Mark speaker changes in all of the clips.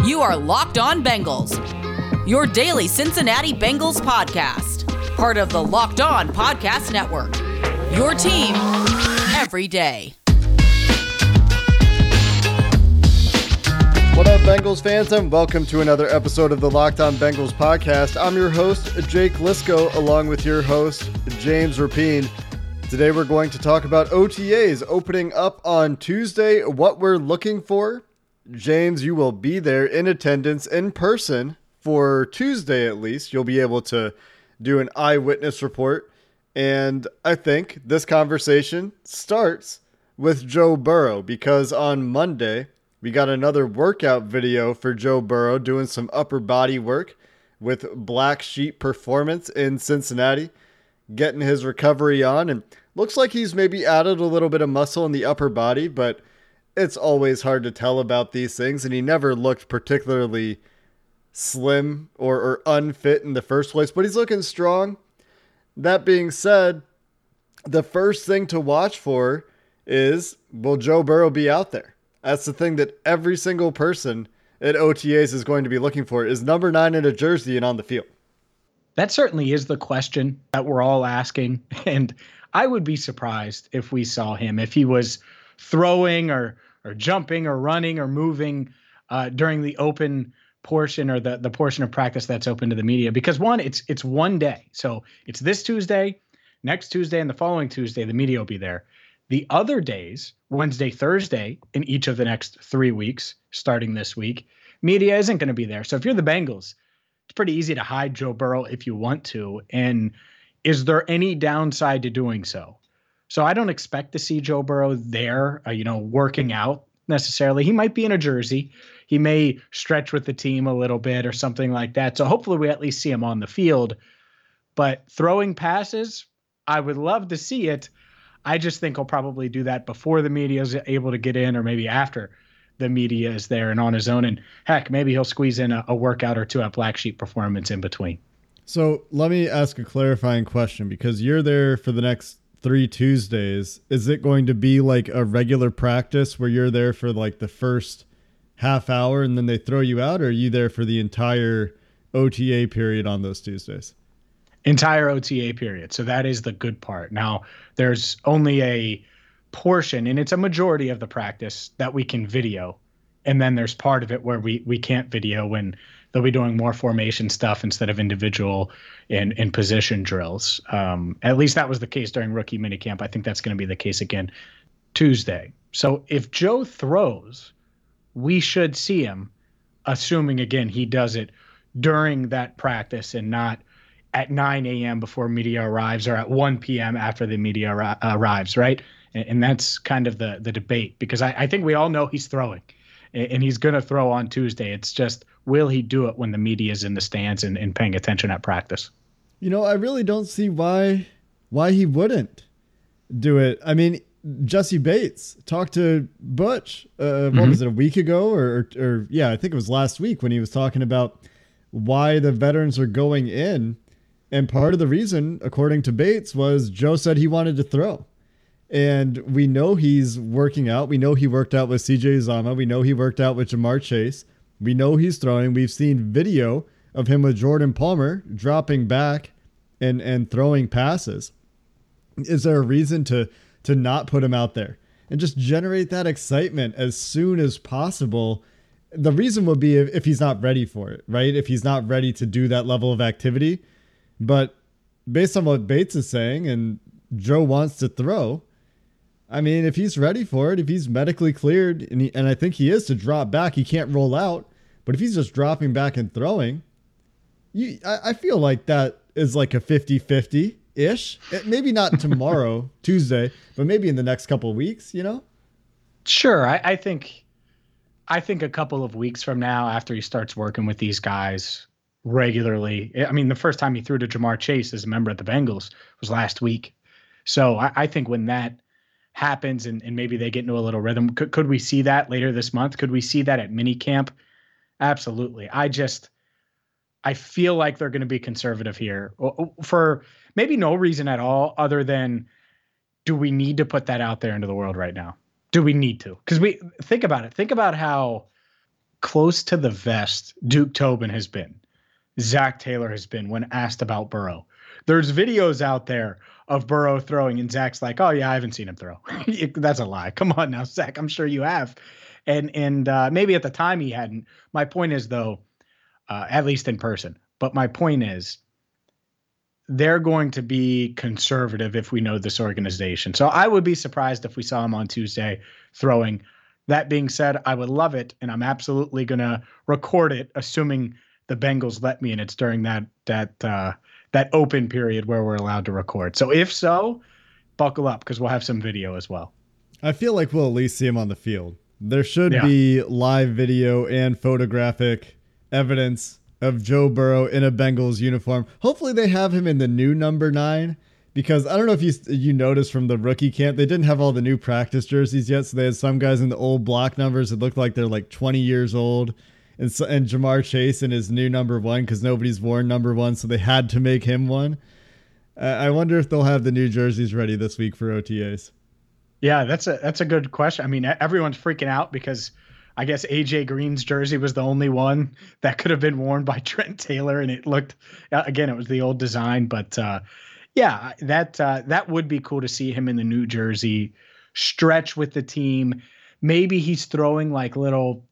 Speaker 1: You are Locked On Bengals, your daily Cincinnati Bengals podcast, part of the Locked On Podcast Network. Your team every day.
Speaker 2: What up, Bengals fans, and welcome to another episode of the Locked On Bengals podcast. I'm your host, Jake Liscow, along with your host, James Rapien. Today, we're going to talk about OTAs opening up on Tuesday, what we're looking for, James, you will be there in attendance in person for Tuesday at least. You'll be able to do an eyewitness report. And I think this conversation starts with Joe Burrow because on Monday, we got another workout video for Joe Burrow doing some upper body work with Black Sheep Performance in Cincinnati, getting his recovery on. And looks like he's maybe added a little bit of muscle in the upper body, but it's always hard to tell about these things, and he never looked particularly slim or, or unfit in the first place, but he's looking strong. That being said, the first thing to watch for is will Joe Burrow be out there? That's the thing that every single person at OTAs is going to be looking for is number nine in a jersey and on the field.
Speaker 3: That certainly is the question that we're all asking. And I would be surprised if we saw him, if he was throwing or or jumping or running or moving uh, during the open portion or the the portion of practice that's open to the media. Because one it's it's one day. So it's this tuesday next tuesday and the following tuesday the media will be there. The other days wednesday thursday in each of the next three weeks starting this week media isn't going to be there. So if you're the bengals it's pretty easy to hide joe burrow if you want to. And is there any downside to doing so so I don't expect to see Joe Burrow there, uh, you know, working out necessarily. He might be in a jersey. He may stretch with the team a little bit or something like that. So hopefully we at least see him on the field. But throwing passes, I would love to see it. I just think he'll probably do that before the media is able to get in or maybe after the media is there and on his own. And heck, maybe he'll squeeze in a, a workout or two at Black Sheep performance in between.
Speaker 2: So let me ask a clarifying question because you're there for the next three Tuesdays, is it going to be like a regular practice where you're there for like the first half hour and then they throw you out, or are you there for the entire OTA period on those Tuesdays?
Speaker 3: Entire OTA period. So that is the good part. Now, there's only a portion, and it's a majority of the practice that we can video. And then there's part of it where we we can't video when they'll be doing more formation stuff instead of individual and, and position drills. Um, at least that was the case during rookie minicamp. I think that's going to be the case again Tuesday. So if Joe throws, we should see him, assuming again he does it during that practice and not at 9 a.m. before media arrives or at 1 p.m. after the media arrives, right? And, and, that's kind of the the debate because I, I think we all know he's throwing and he's going to throw on Tuesday. It's just will he do it when the media is in the stands and, and paying attention at practice?
Speaker 2: You know, I really don't see why why he wouldn't do it. I mean, Jessie Bates talked to Butch. Uh, what mm-hmm. was it a week ago, or, or, or yeah, I think it was last week when he was talking about why the veterans are going in, and part of the reason, according to Bates, was Joe said he wanted to throw. And we know he's working out. We know he worked out with CJ Uzomah. We know he worked out with Ja'Marr Chase. We know he's throwing. We've seen video of him with Jordan Palmer dropping back and and throwing passes. Is there a reason to to not put him out there and just generate that excitement as soon as possible? The reason would be if, if he's not ready for it, right? If he's not ready to do that level of activity. But based on what Bates is saying and Joe wants to throw, I mean, if he's ready for it, if he's medically cleared, and, he, and I think he is to drop back, he can't roll out. But if he's just dropping back and throwing, you, I, I feel like that is like a 50 50 ish. Eh, maybe not tomorrow, Tuesday, but maybe in the next couple of weeks, you know?
Speaker 3: Sure. I, I think. I think a couple of weeks from now, after he starts working with these guys regularly, eh, I mean, the first time he threw to Ja'Marr Chase as a member of the Bengals was last week. So I, I think when that happens and, and maybe they get into a little rhythm. Could, could we see that later this month? Could we see that at mini camp? Absolutely. I just, I feel like they're going to be conservative here for maybe no reason at all other than do we need to put that out there into the world right now? Do we need to? Because we think about it. Think about how close to the vest Duke Tobin has been, Zac Taylor has been when asked about Burrow. There's videos out there of Burrow throwing, and Zac's like, "Oh yeah, I haven't seen him throw." That's a lie. Come on now, Zach. I'm sure you have, and and uh, maybe at the time he hadn't. My point is though, uh, at least in person. But my point is, they're going to be conservative if we know this organization. So I would be surprised if we saw him on Tuesday throwing. That being said, I would love it, and I'm absolutely gonna record it, assuming the Bengals let me, and it's during that that uh, that open period where we're allowed to record. So if so, buckle up because we'll have some video as well.
Speaker 2: I feel like we'll at least see him on the field. There should yeah. be live video and photographic evidence of Joe Burrow in a Bengals uniform. Hopefully, they have him in the new number nine because I don't know if you you noticed from the rookie camp they didn't have all the new practice jerseys yet, so they had some guys in the old block numbers that looked like they're like 20 years old and so, and Ja'Marr Chase in his new number one because nobody's worn number one, so they had to make him one. Uh, I wonder if they'll have the new jerseys ready this week for OTAs.
Speaker 3: Yeah, that's a that's a good question. I mean, everyone's freaking out because I guess AJ Green's jersey was the only one that could have been worn by Trent Taylor, and it looked again it was the old design, but uh, yeah, that uh, that would be cool to see him in the new jersey, stretch with the team. Maybe he's throwing like little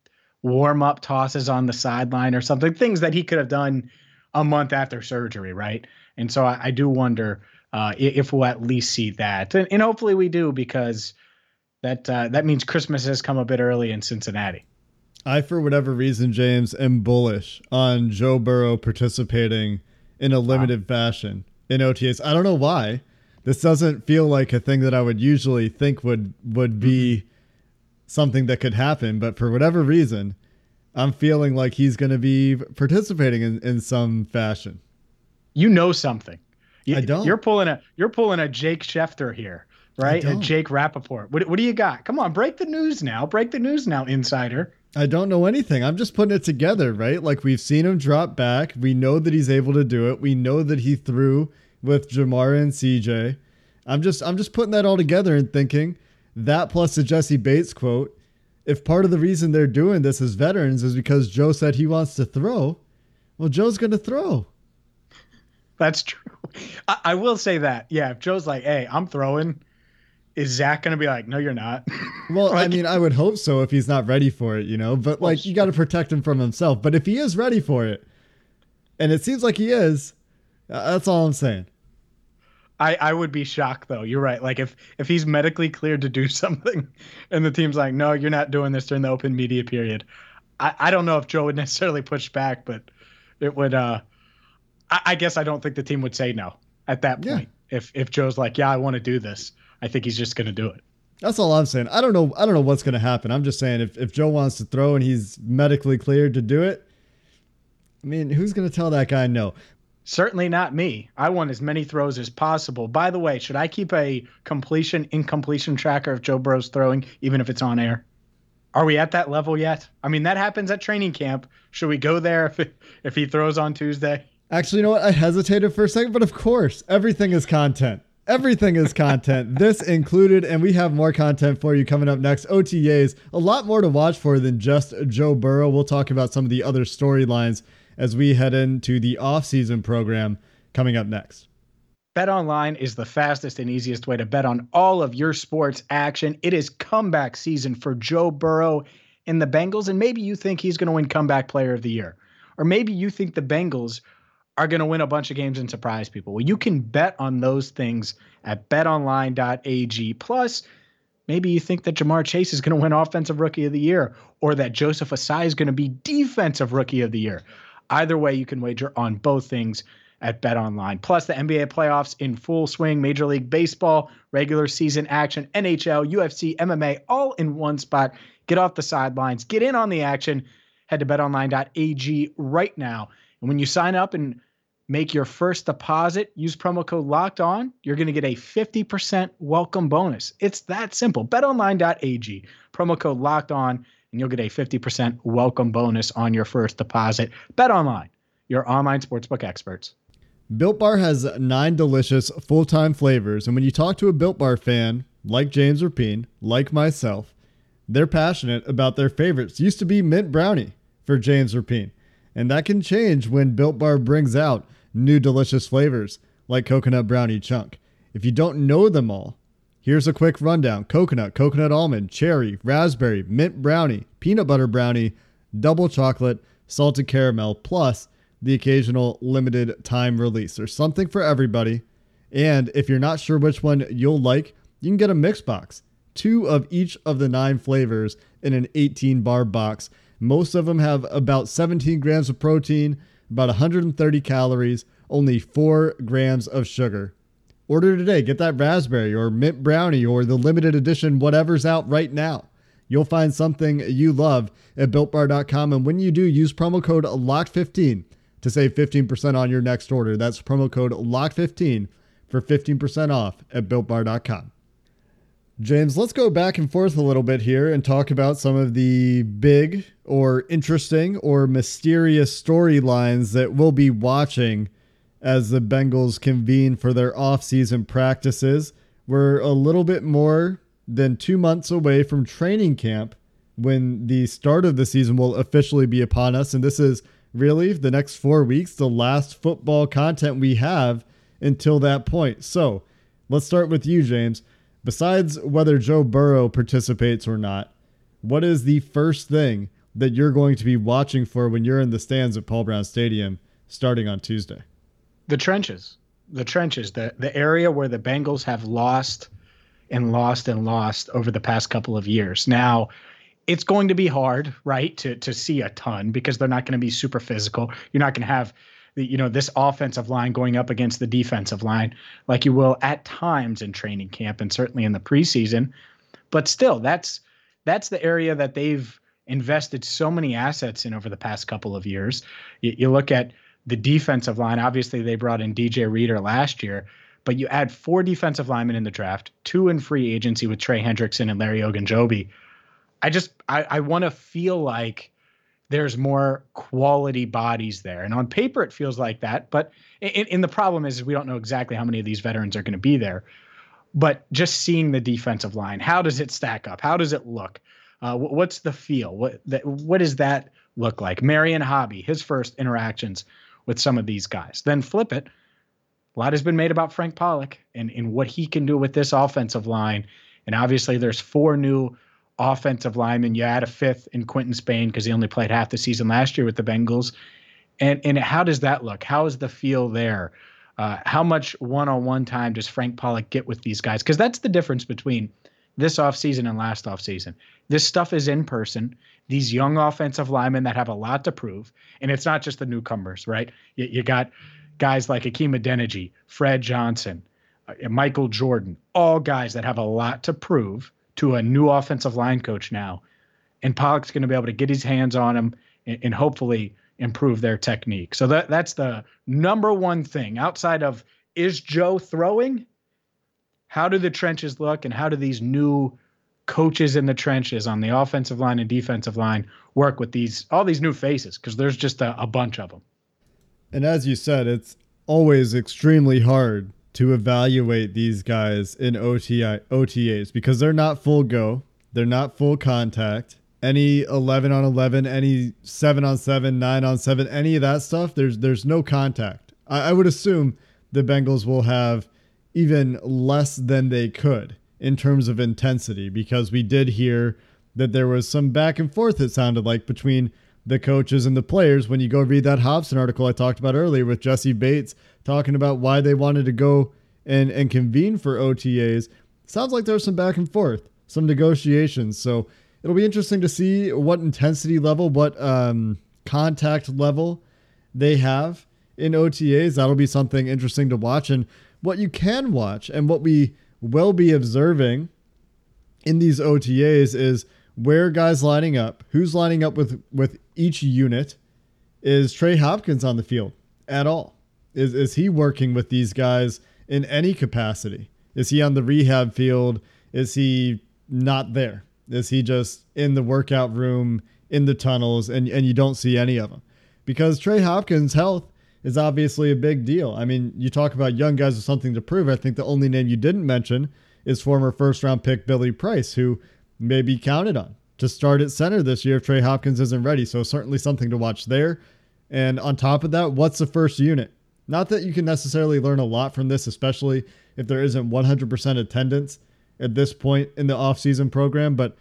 Speaker 3: warm up tosses on the sideline or something, things that he could have done a month after surgery, right? And so I, I do wonder uh, if we'll at least see that, and, and hopefully we do because that uh, that means Christmas has come a bit early in Cincinnati.
Speaker 2: I, for whatever reason, James, am bullish on Joe Burrow participating in a limited wow. fashion in OTAs. I don't know why. This doesn't feel like a thing that I would usually think would would be mm-hmm something that could happen, but for whatever reason, I'm feeling like he's going to be participating in, in some fashion.
Speaker 3: You know something. You,
Speaker 2: I don't.
Speaker 3: You're pulling a you're pulling a Jake Schefter here, right? A Jake Rapoport. What, what do you got? Come on, break the news now. Break the news now, insider.
Speaker 2: I don't know anything. I'm just putting it together, right? Like we've seen him drop back. We know that he's able to do it. We know that he threw with Ja'Marr and CJ. I'm just I'm just putting that all together and thinking that plus the Jessie Bates quote, if part of the reason they're doing this as veterans is because Joe said he wants to throw, well, Joe's going to throw.
Speaker 3: That's true. I, I, will say that. Yeah, if Joe's like, hey, I'm throwing, is Zac going to be like, no, you're not?
Speaker 2: Well, like, I mean, I would hope so if he's not ready for it, you know, but like, you got to protect him from himself. But if he is ready for it, and it seems like he is, uh, that's all I'm saying.
Speaker 3: I, I would be shocked though. You're right. Like if if he's medically cleared to do something, and the team's like, no, you're not doing this during the open media period. I, I don't know if Joe would necessarily push back, but it would. uh I, I guess I don't think the team would say no at that point. Yeah. If if Joe's like, yeah, I want to do this, I think he's just going to do it.
Speaker 2: That's all I'm saying. I don't know. I don't know what's going to happen. I'm just saying if if Joe wants to throw and he's medically cleared to do it, I mean, who's going to tell that guy no?
Speaker 3: Certainly not me. I want as many throws as possible. By the way, should I keep a completion incompletion tracker of Joe Burrow's throwing, even if it's on air? Are we at that level yet? I mean, that happens at training camp. Should we go there if if he throws on Tuesday?
Speaker 2: Actually, you know what? I hesitated for a second, but of course, everything is content. Everything is content, this included, and we have more content for you coming up next. OTAs, a lot more to watch for than just Joe Burrow. We'll talk about some of the other storylines as we head into the off-season program coming up next.
Speaker 3: Bet online is the fastest and easiest way to bet on all of your sports action. It is comeback season for Joe Burrow and the Bengals, and maybe you think he's going to win comeback player of the year. Or maybe you think the Bengals are going to win a bunch of games and surprise people. Well, you can bet on those things at betonline.ag. Plus, maybe you think that Ja'Marr Chase is going to win offensive rookie of the year or that Joseph Ossai is going to be defensive rookie of the year. Either way, you can wager on both things at BetOnline. Plus, the NBA playoffs in full swing, Major League Baseball, regular season action, NHL, UFC, MMA, all in one spot. Get off the sidelines, get in on the action. Head to betonline.ag right now. And when you sign up and make your first deposit, use promo code locked on, you're going to get a 50% welcome bonus. It's that simple. betonline.ag, promo code locked on and you'll get a 50% welcome bonus on your first deposit. Bet online, your online sportsbook experts.
Speaker 2: Built Bar has nine delicious full time flavors. And when you talk to a Built Bar fan, like James Rapien, like myself, they're passionate about their favorites. Used to be mint brownie. for James Rapien. And that can change when Built Bar brings out new delicious flavors like coconut brownie chunk. If you don't know them all, here's a quick rundown coconut, coconut almond, cherry, raspberry, mint brownie, peanut butter brownie, double chocolate, salted caramel, plus the occasional limited time release. There's something for everybody. And if you're not sure which one you'll like, you can get a mix box. Two of each of the nine flavors in an 18 bar box. Most of them have about 17 grams of protein, about 130 calories, only 4 grams of sugar. Order today. Get that raspberry or mint brownie or the limited edition, whatever's out right now. You'll find something you love at builtbar.com. And when you do, use promo code LOCK15 to save 15% on your next order. That's promo code LOCK15 for 15% off at builtbar.com. James, let's go back and forth a little bit here and talk about some of the big or interesting or mysterious storylines that we'll be watching as the Bengals convene for their offseason practices. We're a little bit more than two months away from training camp when the start of the season will officially be upon us. And this is really the next four weeks, the last football content we have until that point. So let's start with you, James. Besides whether Joe Burrow participates or not, what is the first thing that you're going to be watching for when you're in the stands at Paul Brown Stadium starting on Tuesday?
Speaker 3: The trenches. The trenches, the the area where the Bengals have lost and lost and lost over the past couple of years. Now, it's going to be hard, right, to to see a ton because they're not going to be super physical. You're not going to have you know this offensive line going up against the defensive line like you will at times in training camp and certainly in the preseason. But still, that's that's the area that they've invested so many assets in over the past couple of years. You, you look at the defensive line. Obviously, they brought in DJ Reader last year, but you add four defensive linemen in the draft, two in free agency with Trey Hendrickson and Larry Ogunjobi. I just I, I want to feel like there's more quality bodies there. And on paper, it feels like that. But in, the problem is, we don't know exactly how many of these veterans are going to be there. But just seeing the defensive line, how does it stack up? How does it look? Uh, what's the feel? What what does that look like? Marion Hobby, his first interactions with some of these guys. Then flip it. A lot has been made about Frank Pollack and, and what he can do with this offensive line. And obviously, there's four new offensive linemen. You add a fifth in Quinton Spain because he only played half the season last year with the Bengals. And and how does that look? How is the feel there? Uh, how much one-on-one time does Frank Pollack get with these guys? Because that's the difference between this offseason and last offseason. This stuff is in person. These young offensive linemen that have a lot to prove. And it's not just the newcomers, right? You, you got guys like Hakeem Adeniji, Fred Johnson, uh, Michael Jordan, all guys that have a lot to prove to a new offensive line coach now. And Pollack's going to be able to get his hands on him and, and hopefully improve their technique. So that that's the number one thing outside of is Joe throwing? How do the trenches look and how do these new coaches in the trenches on the offensive line and defensive line work with these all these new faces because there's just a, a bunch of them.
Speaker 2: And as you said, it's always extremely hard to evaluate these guys in OTI, OTAs because they're not full go, they're not full contact. Any 11 on 11, any 7 on 7, 9 on 7, any of that stuff, there's there's no contact. I, I would assume the Bengals will have even less than they could in terms of intensity because we did hear that there was some back and forth, it sounded like, between the coaches and the players. When you go read that Hobson article I talked about earlier with Jessie Bates talking about why they wanted to go and, and convene for OTAs, sounds like there's some back and forth, some negotiations. So it'll be interesting to see what intensity level, what um, contact level they have in OTAs. That'll be something interesting to watch. And what you can watch and what we will be observing in these OTAs is where guys lining up, who's lining up with with each unit. Is Trey Hopkins on the field at all? Is is he working with these guys in any capacity? Is he on the rehab field? Is he not there? Is he just in the workout room in the tunnels and and you don't see any of them? Because Trey Hopkins' health is obviously a big deal. I mean, you talk about young guys with something to prove. I think the only name you didn't mention is former first round pick Billy Price, who may be counted on to start at center this year if Trey Hopkins isn't ready. So certainly something to watch there. And on top of that, what's the first unit? Not that you can necessarily learn a lot from this, especially if there isn't 100% attendance at this point in the offseason program, but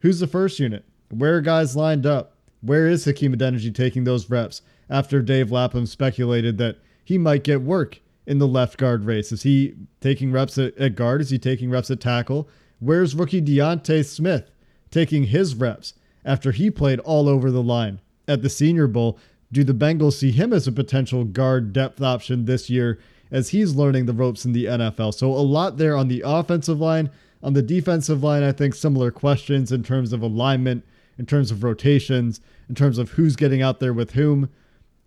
Speaker 2: who's the first unit? Where are guys lined up? Where is Hakeem Adeniji taking those reps after Dave Lapham speculated that he might get work in the left guard race? Is he taking reps at, at guard? Is he taking reps at tackle? Where's rookie D'Ante Smith taking his reps after he played all over the line at the Senior Bowl? Do the Bengals see him as a potential guard depth option this year as he's learning the ropes in the NFL? So, a lot there on the offensive line. On the defensive line, I think similar questions in terms of alignment, in terms of rotations, in terms of who's getting out there with whom.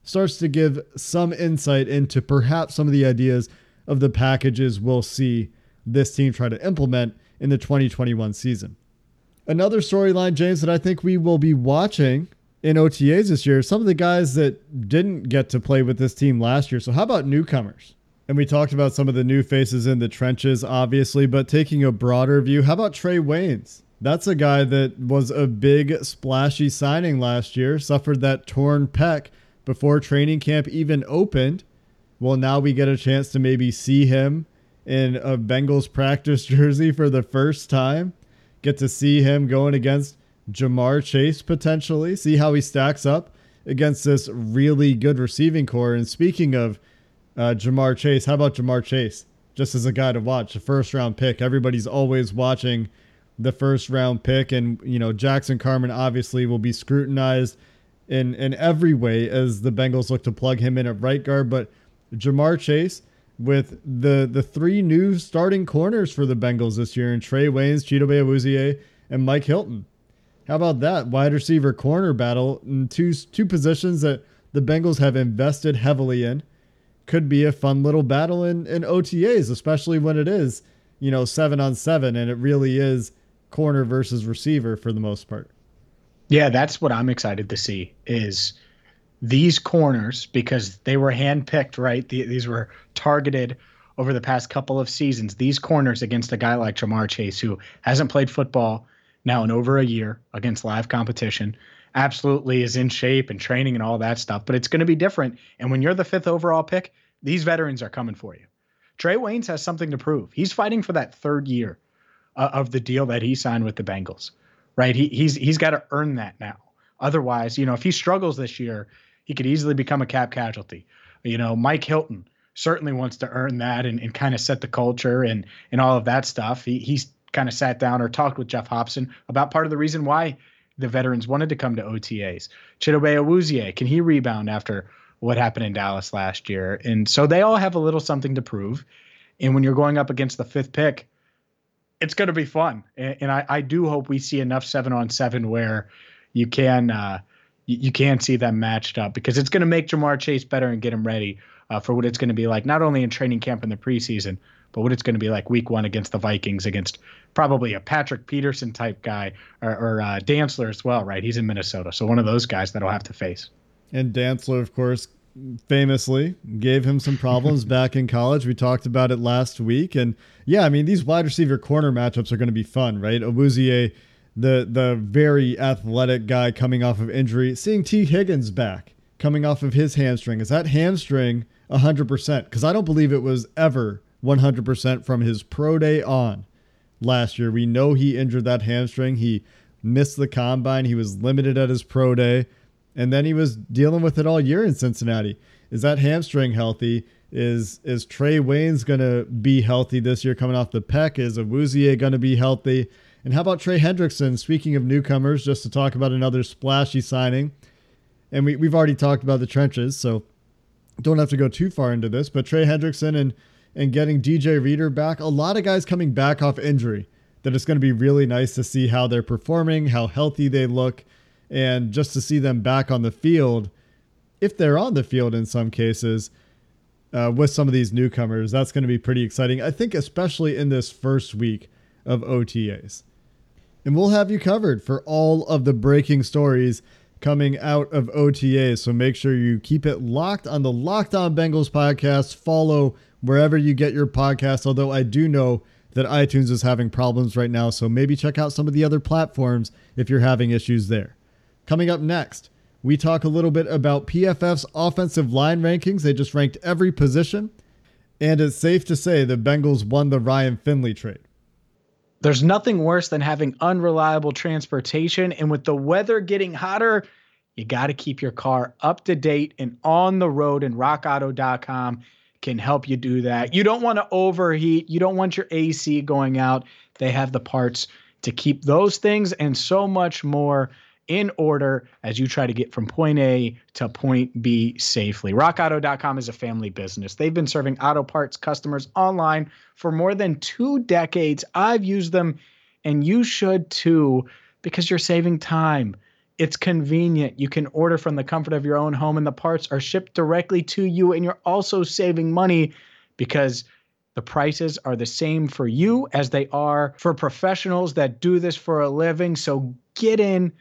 Speaker 2: Starts to give some insight into perhaps some of the ideas of the packages we'll see this team try to implement in the 2021 season. Another storyline, James, that I think we will be watching in OTAs this year, some of the guys that didn't get to play with this team last year. So, how about newcomers? And we talked about some of the new faces in the trenches, obviously, but taking a broader view, how about Trae Waynes? That's a guy that was a big, splashy signing last year, suffered that torn pec before training camp even opened. Well, now we get a chance to maybe see him in a Bengals practice jersey for the first time. Get to see him going against Ja'Marr Chase potentially, see how he stacks up against this really good receiving core. And speaking of uh, Ja'Marr Chase, how about Ja'Marr Chase? Just as a guy to watch, a first round pick. Everybody's always watching the first round pick. And, you know, Jackson Carman obviously will be scrutinized in, in every way as the Bengals look to plug him in at right guard. But Jamar Chase, with the the three new starting corners for the Bengals this year, and Trae Waynes, Chidobe Awuzie, and Mike Hilton. How about that wide receiver corner battle in two two positions that the Bengals have invested heavily in? Could be a fun little battle in, in OTAs, especially when it is, you know, seven on seven and it really is corner versus receiver for the most part.
Speaker 3: Yeah, that's what I'm excited to see is these corners because they were handpicked, right? The, these were targeted over the past couple of seasons. These corners against a guy like Ja'Marr Chase, who hasn't played football now in over a year against live competition. Absolutely is in shape and training and all that stuff, but it's going to be different. And when you're the fifth overall pick, these veterans are coming for you. Trae Waynes has something to prove. He's fighting for that third year uh, of the deal that he signed with the Bengals, right? He, he's he's got to earn that now. Otherwise, you know, if he struggles this year, he could easily become a cap casualty. You know, Mike Hilton certainly wants to earn that and, and kind of set the culture and and all of that stuff. He, he's kind of sat down or talked with Geoff Hobson about part of the reason why the veterans wanted to come to OTAs. Chidobe Awuzie, can he rebound after what happened in Dallas last year? And so they all have a little something to prove. And when you're going up against the fifth pick, it's going to be fun. And, and I, I, do hope we see enough seven on seven where you can uh, you, you, can see them matched up because it's going to make Ja'Marr Chase better and get him ready uh, for what it's going to be like, not only in training camp in the preseason, but what it's going to be like week one against the Vikings, against probably a Patrick Peterson type guy or, or uh, Dantzler as well, right? He's in Minnesota. So one of those guys that'll have to face.
Speaker 2: And Dantzler, of course, famously gave him some problems back in college. We talked about it last week. And yeah, I mean, these wide receiver corner matchups are going to be fun, right? Awuzie, the, the very athletic guy coming off of injury, seeing Tee Higgins back coming off of his hamstring. Is that hamstring 100%? Because I don't believe it was ever 100% from his pro day on last year. We know he injured that hamstring. He missed the combine. He was limited at his pro day. And then he was dealing with it all year in Cincinnati. Is that hamstring healthy? Is is Trae Waynes gonna be healthy this year coming off the pec? Is Awuzie gonna be healthy? And how about Trey Hendrickson? Speaking of newcomers, just to talk about another splashy signing. And we, we've already talked about the trenches, so don't have to go too far into this. But Trey Hendrickson and and getting DJ Reader back. A lot of guys coming back off injury that it's going to be really nice to see how they're performing, how healthy they look, and just to see them back on the field, if they're on the field in some cases, uh, with some of these newcomers. That's going to be pretty exciting. I think, especially in this first week of OTAs. And we'll have you covered for all of the breaking stories coming out of OTA. So make sure you keep it locked on the Locked On Bengals podcast. Follow wherever you get your podcast. Although I do know that iTunes is having problems right now, so maybe check out some of the other platforms if you're having issues there. Coming up next, we talk a little bit about PFF's offensive line rankings. They just ranked every position, and it's safe to say the Bengals won the Ryan Finley trade.
Speaker 3: There's nothing worse than having unreliable transportation, and with the weather getting hotter, you got to keep your car up to date and on the road, and rockauto.com can help you do that. You don't want to overheat, you don't want your AC going out. They have the parts to keep those things and so much more in order as you try to get from point A to point B safely. RockAuto.com is a family business. They've been serving auto parts customers online for more than two decades. I've used them, and you should too, because you're saving time. It's convenient. You can order from the comfort of your own home, and the parts are shipped directly to you. And you're also saving money because the prices are the same for you as they are for professionals that do this for a living. So get in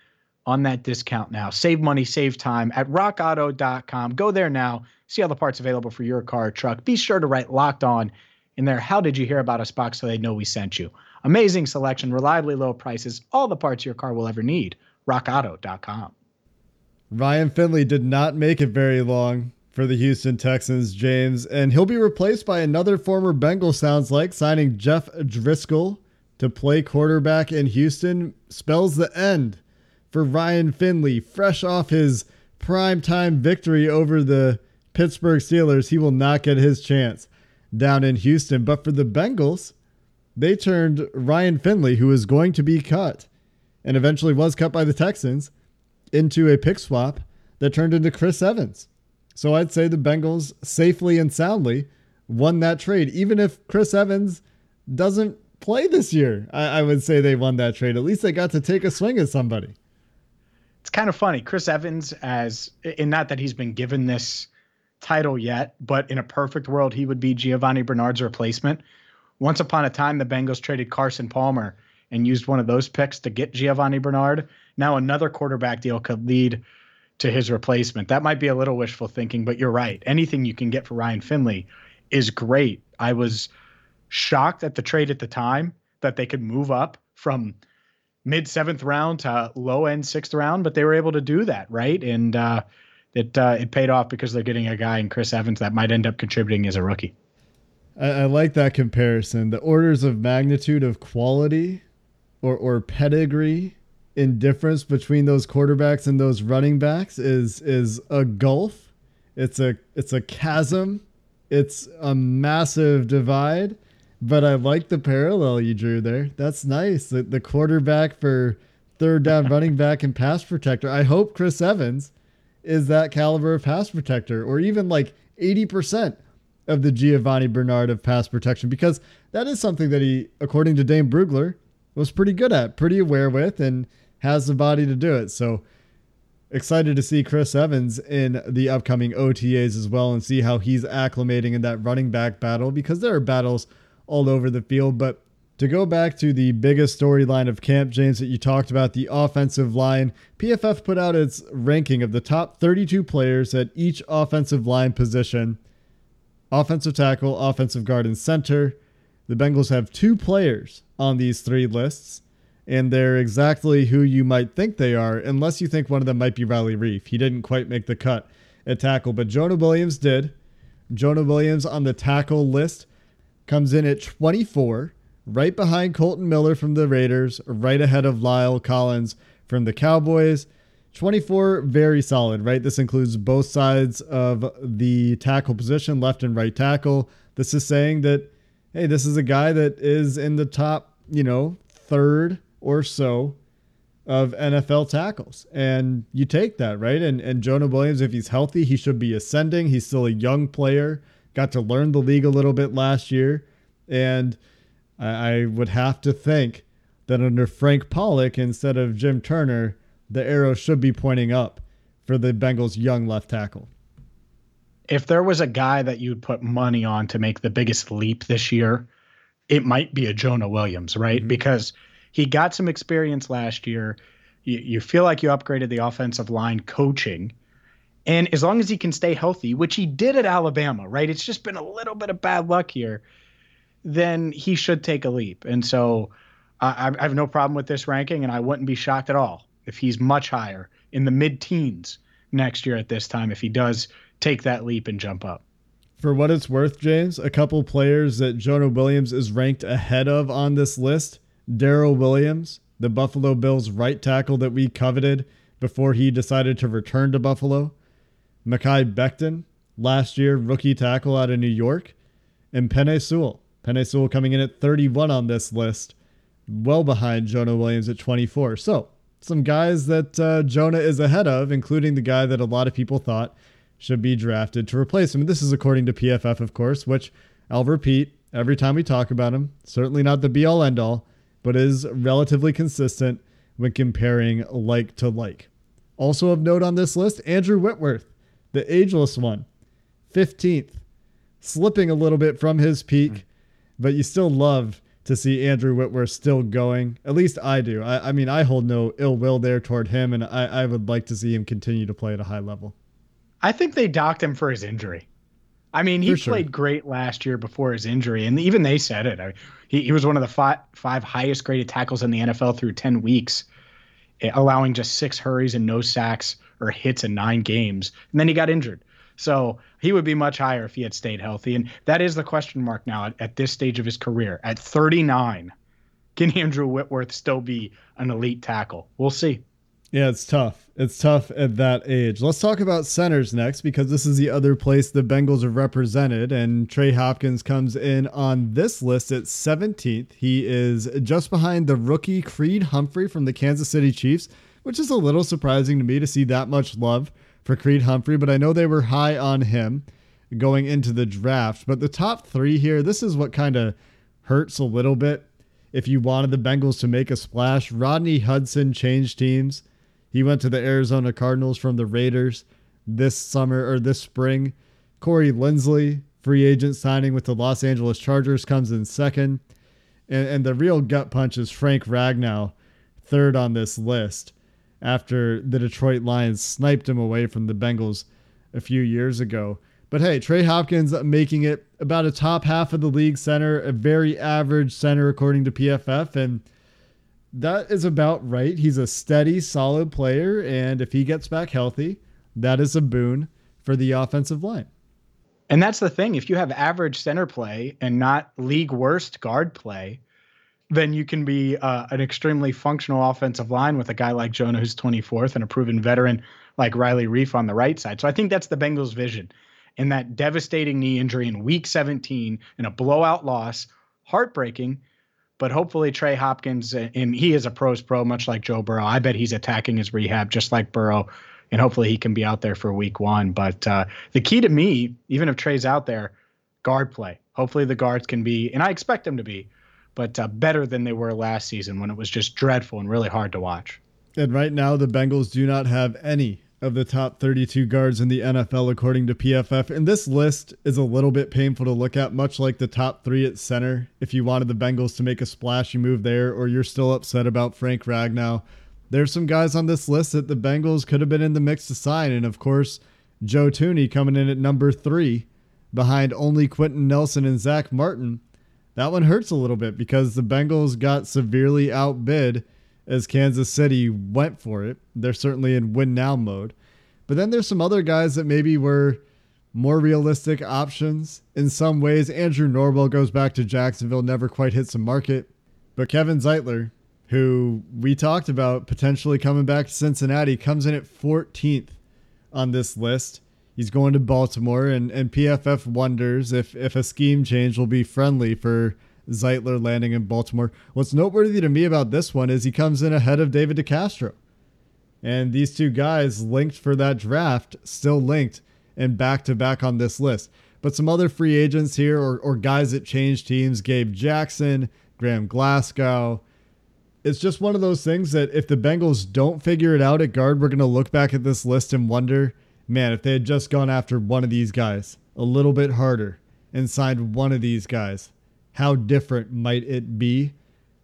Speaker 3: on that discount now. Save money, save time at rockauto.com. Go there now. See all the parts available for your car or truck. Be sure to write locked on in there. How did you hear about us box so they know we sent you? Amazing selection, reliably low prices, all the parts your car will ever need rockauto.com.
Speaker 2: Ryan Finley did not make it very long for the Houston Texans, James, and he'll be replaced by another former Bengal, sounds like, signing Jeff Driskel to play quarterback in Houston spells the end for Ryan Finley, fresh off his primetime victory over the Pittsburgh Steelers. He will not get his chance down in Houston. But for the Bengals, they turned Ryan Finley, who was going to be cut, and eventually was cut by the Texans into a pick swap that turned into Chris Evans. So I'd say the Bengals safely and soundly won that trade. Even if Chris Evans doesn't play this year, I, I, would say they won that trade. At least they got to take a swing at somebody.
Speaker 3: It's kind of funny. Chris Evans, as in not that he's been given this title yet, but in a perfect world, he would be Giovani Bernard's replacement. Once upon a time, the Bengals traded Carson Palmer and used one of those picks to get Giovani Bernard. Now another quarterback deal could lead to his replacement. That might be a little wishful thinking, but you're right. Anything you can get for Ryan Finley is great. I was shocked at the trade at the time that they could move up from mid seventh round to low end sixth round, but they were able to do that, right? And uh, it uh, it paid off because they're getting a guy in Chris Evans that might end up contributing as a rookie.
Speaker 2: I, I like that comparison. The orders of magnitude of quality or or pedigree in difference between those quarterbacks and those running backs is is a gulf. It's a it's a chasm. It's a massive divide. But I like the parallel you drew there. That's nice. The, the quarterback for third down running back and pass protector. I hope Chris Evans is that caliber of pass protector or even like 80% of the Giovani Bernard of pass protection because that is something that he, according to Dane Brugler, was pretty good at, pretty aware with, and has the body to do it. So excited to see Chris Evans in the upcoming OTAs as well and see how he's acclimating in that running back battle because there are battles all over the field. But to go back to the biggest storyline of camp, James, that you talked about, the offensive line, PFF put out its ranking of the top 32 players at each offensive line position offensive tackle, offensive guard, and center. The Bengals have two players on these three lists, and they're exactly who you might think they are, unless you think one of them might be Riley Reiff. He didn't quite make the cut at tackle, but Jonah Williams did. Jonah Williams on the tackle list comes in at 24, right behind Kolton Miller from the Raiders, right ahead of La'el Collins from the Cowboys. 24, very solid, right? This includes both sides of the tackle position, left and right tackle. This is saying that hey, this is a guy that is in the top, you know, third or so of NFL tackles. And you take that, right? And and Jonah Williams, if he's healthy, he should be ascending. He's still a young player, got to learn the league a little bit last year. And I, I would have to think that under Frank Pollack instead of Jim Turner, the arrow should be pointing up for the Bengals' young left tackle
Speaker 3: if there was a guy that you'd put money on to make the biggest leap this year, it might be a Jonah Williams, right? Mm-hmm. Because he got some experience last year. You, you feel like you upgraded the offensive line coaching. And as long as he can stay healthy, which he did at Alabama, right? It's just been a little bit of bad luck here. then he should take a leap. And so I, I have no problem with this ranking, and I wouldn't be shocked at all if he's much higher in the mid teens next year at this time if he does take that leap and jump up.
Speaker 2: For what it's worth, James, a couple players that Jonah Williams is ranked ahead of on this list Daryl Williams, the Buffalo Bills right tackle that we coveted before he decided to return to Buffalo, Mekhi Becton, last year rookie tackle out of New York, and Penei Sewell. Penei Sewell coming in at 31 on this list, well behind Jonah Williams at 24. So, some guys that uh, Jonah is ahead of, including the guy that a lot of people thought should be drafted to replace him. This is according to PFF, of course, which I'll repeat every time we talk about him. Certainly not the be all end all, but is relatively consistent when comparing like to like. Also of note on this list, Andrew Whitworth, the ageless one, 15th, slipping a little bit from his peak, mm. but you still love to see Andrew Whitworth still going. At least I do. I, I mean, I hold no ill will there toward him, and I, I would like to see him continue to play at a high level.
Speaker 3: I think they docked him for his injury. I mean, he played great last year before his injury, and even they said it. I mean, he, he was one of the five, five highest graded tackles in the NFL through 10 weeks, eh, allowing just six hurries and no sacks or hits in nine games. And then he got injured. So he would be much higher if he had stayed healthy. And that is the question mark now at, at this stage of his career. At 39, can Andrew Whitworth still be an elite tackle? We'll see.
Speaker 2: Yeah, it's tough. It's tough at that age. Let's talk about centers next because this is the other place the Bengals are represented. And Trey Hopkins comes in on this list at 17th. He is just behind the rookie Creed Humphrey from the Kansas City Chiefs, which is a little surprising to me to see that much love for Creed Humphrey. But I know they were high on him going into the draft. But the top three here, this is what kind of hurts a little bit. If you wanted the Bengals to make a splash, Rodney Hudson changed teams. He went to the Arizona Cardinals from the Raiders this summer or this spring. Corey Linsley, free agent signing with the Los Angeles Chargers, comes in second. And, and the real gut punch is Frank Ragnow, third on this list, after the Detroit Lions sniped him away from the Bengals a few years ago. But hey, Trey Hopkins making it about a top half of the league center, a very average center according to PFF. And that is about right. He's a steady, solid player, and if he gets back healthy, that is a boon for the offensive line.
Speaker 3: And that's the thing. If you have average center play and not league worst guard play, then you can be uh, an extremely functional offensive line with a guy like Jonah, who's 24th, and a proven veteran like Riley Reiff on the right side. So I think that's the Bengals' vision. And that devastating knee injury in week 17 and a blowout loss, heartbreaking but hopefully Trey Hopkins, and he is a pros pro, much like Joe Burrow. I bet he's attacking his rehab just like Burrow, and hopefully he can be out there for week one. But uh, the key to me, even if Trey's out there, guard play. Hopefully the guards can be, and I expect them to be, but uh, better than they were last season when it was just dreadful and really hard to watch.
Speaker 2: And right now, the Bengals do not have any of the top 32 guards in the NFL, according to PFF. And this list is a little bit painful to look at, much like the top three at center. If you wanted the Bengals to make a splashy move there, or you're still upset about Frank Ragnow, there's some guys on this list that the Bengals could have been in the mix to sign. And of course, Joe Thuney coming in at number three behind only Quenton Nelson and Zack Martin. That one hurts a little bit because the Bengals got severely outbid as Kansas City went for it. They're certainly in win now mode. But then there's some other guys that maybe were more realistic options in some ways. Andrew Norwell goes back to Jacksonville, never quite hits the market. But Kevin Zeitler, who we talked about potentially coming back to Cincinnati, comes in at 14th on this list. He's going to Baltimore, and, and PFF wonders if, if a scheme change will be friendly for Zeitler landing in Baltimore. What's noteworthy to me about this one is he comes in ahead of David DeCastro. And these two guys linked for that draft, still linked and back to back on this list. But some other free agents here or, or guys that changed teams Gabe Jackson, Graham Glasgow. It's just one of those things that if the Bengals don't figure it out at guard, we're going to look back at this list and wonder man, if they had just gone after one of these guys a little bit harder and signed one of these guys, how different might it be?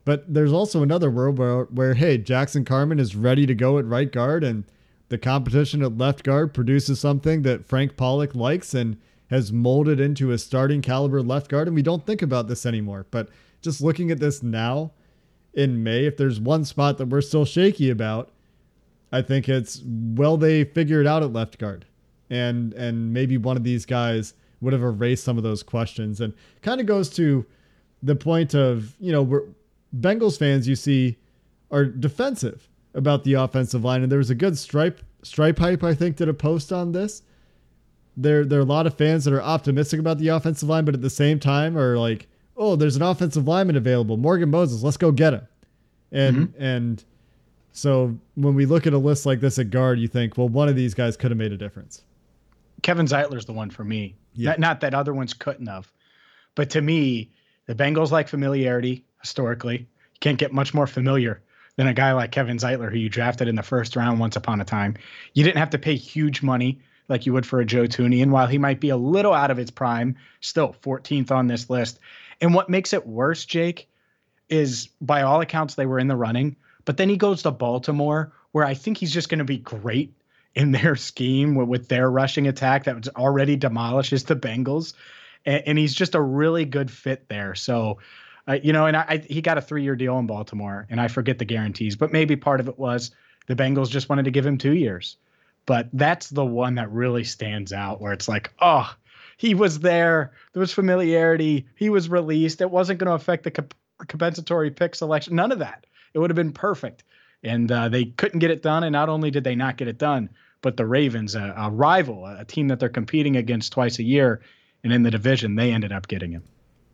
Speaker 2: But there's also another world where, where hey, Jackson Carman is ready to go at right guard, and the competition at left guard produces something that Frank Pollack likes, and has molded into a starting caliber left guard, and we don't think about this anymore. But just looking at this now in May, if there's one spot that we're still shaky about, I think it's well they figured it out at left guard, and and maybe one of these guys would have erased some of those questions, and kind of goes to the point of you know we're Bengals fans you see are defensive about the offensive line, and there was a good stripe stripe hype I think did a post on this. There there are a lot of fans that are optimistic about the offensive line, but at the same time are like, oh, there's an offensive lineman available, Morgan Moses, let's go get him, and mm-hmm. and so when we look at a list like this at guard, you think, well, one of these guys could have made a difference.
Speaker 3: Kevin Zeitler's the one for me. Yeah. Not, not that other ones couldn't have, but to me, the Bengals like familiarity historically. You can't get much more familiar than a guy like Kevin Zeitler, who you drafted in the first round once upon a time. You didn't have to pay huge money like you would for a Joe Thuney. And while he might be a little out of its prime, still 14th on this list. And what makes it worse, Jake, is by all accounts, they were in the running. But then he goes to Baltimore, where I think he's just going to be great in their scheme with, their rushing attack that already demolishes the Bengals. And, and he's just a really good fit there. So, uh, you know, and I, I, he got a three year deal in Baltimore, and I forget the guarantees, but maybe part of it was the Bengals just wanted to give him two years. But that's the one that really stands out where it's like, oh, he was there. There was familiarity. He was released. It wasn't going to affect the comp- compensatory pick selection. None of that. It would have been perfect. And uh, they couldn't get it done. And not only did they not get it done, but the Ravens, a, a rival, a team that they're competing against twice a year, and in the division, they ended up getting him.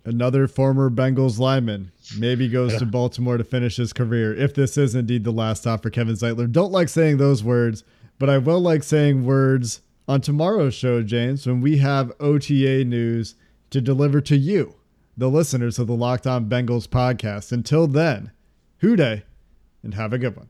Speaker 2: Another former Bengals lineman maybe goes yeah. to Baltimore to finish his career. If this is indeed the last stop for Kevin Zeitler, don't like saying those words, but I will like saying words on tomorrow's show, James, when we have OTA news to deliver to you, the listeners of the Locked On Bengals podcast. Until then, Who Dey, and have a good one.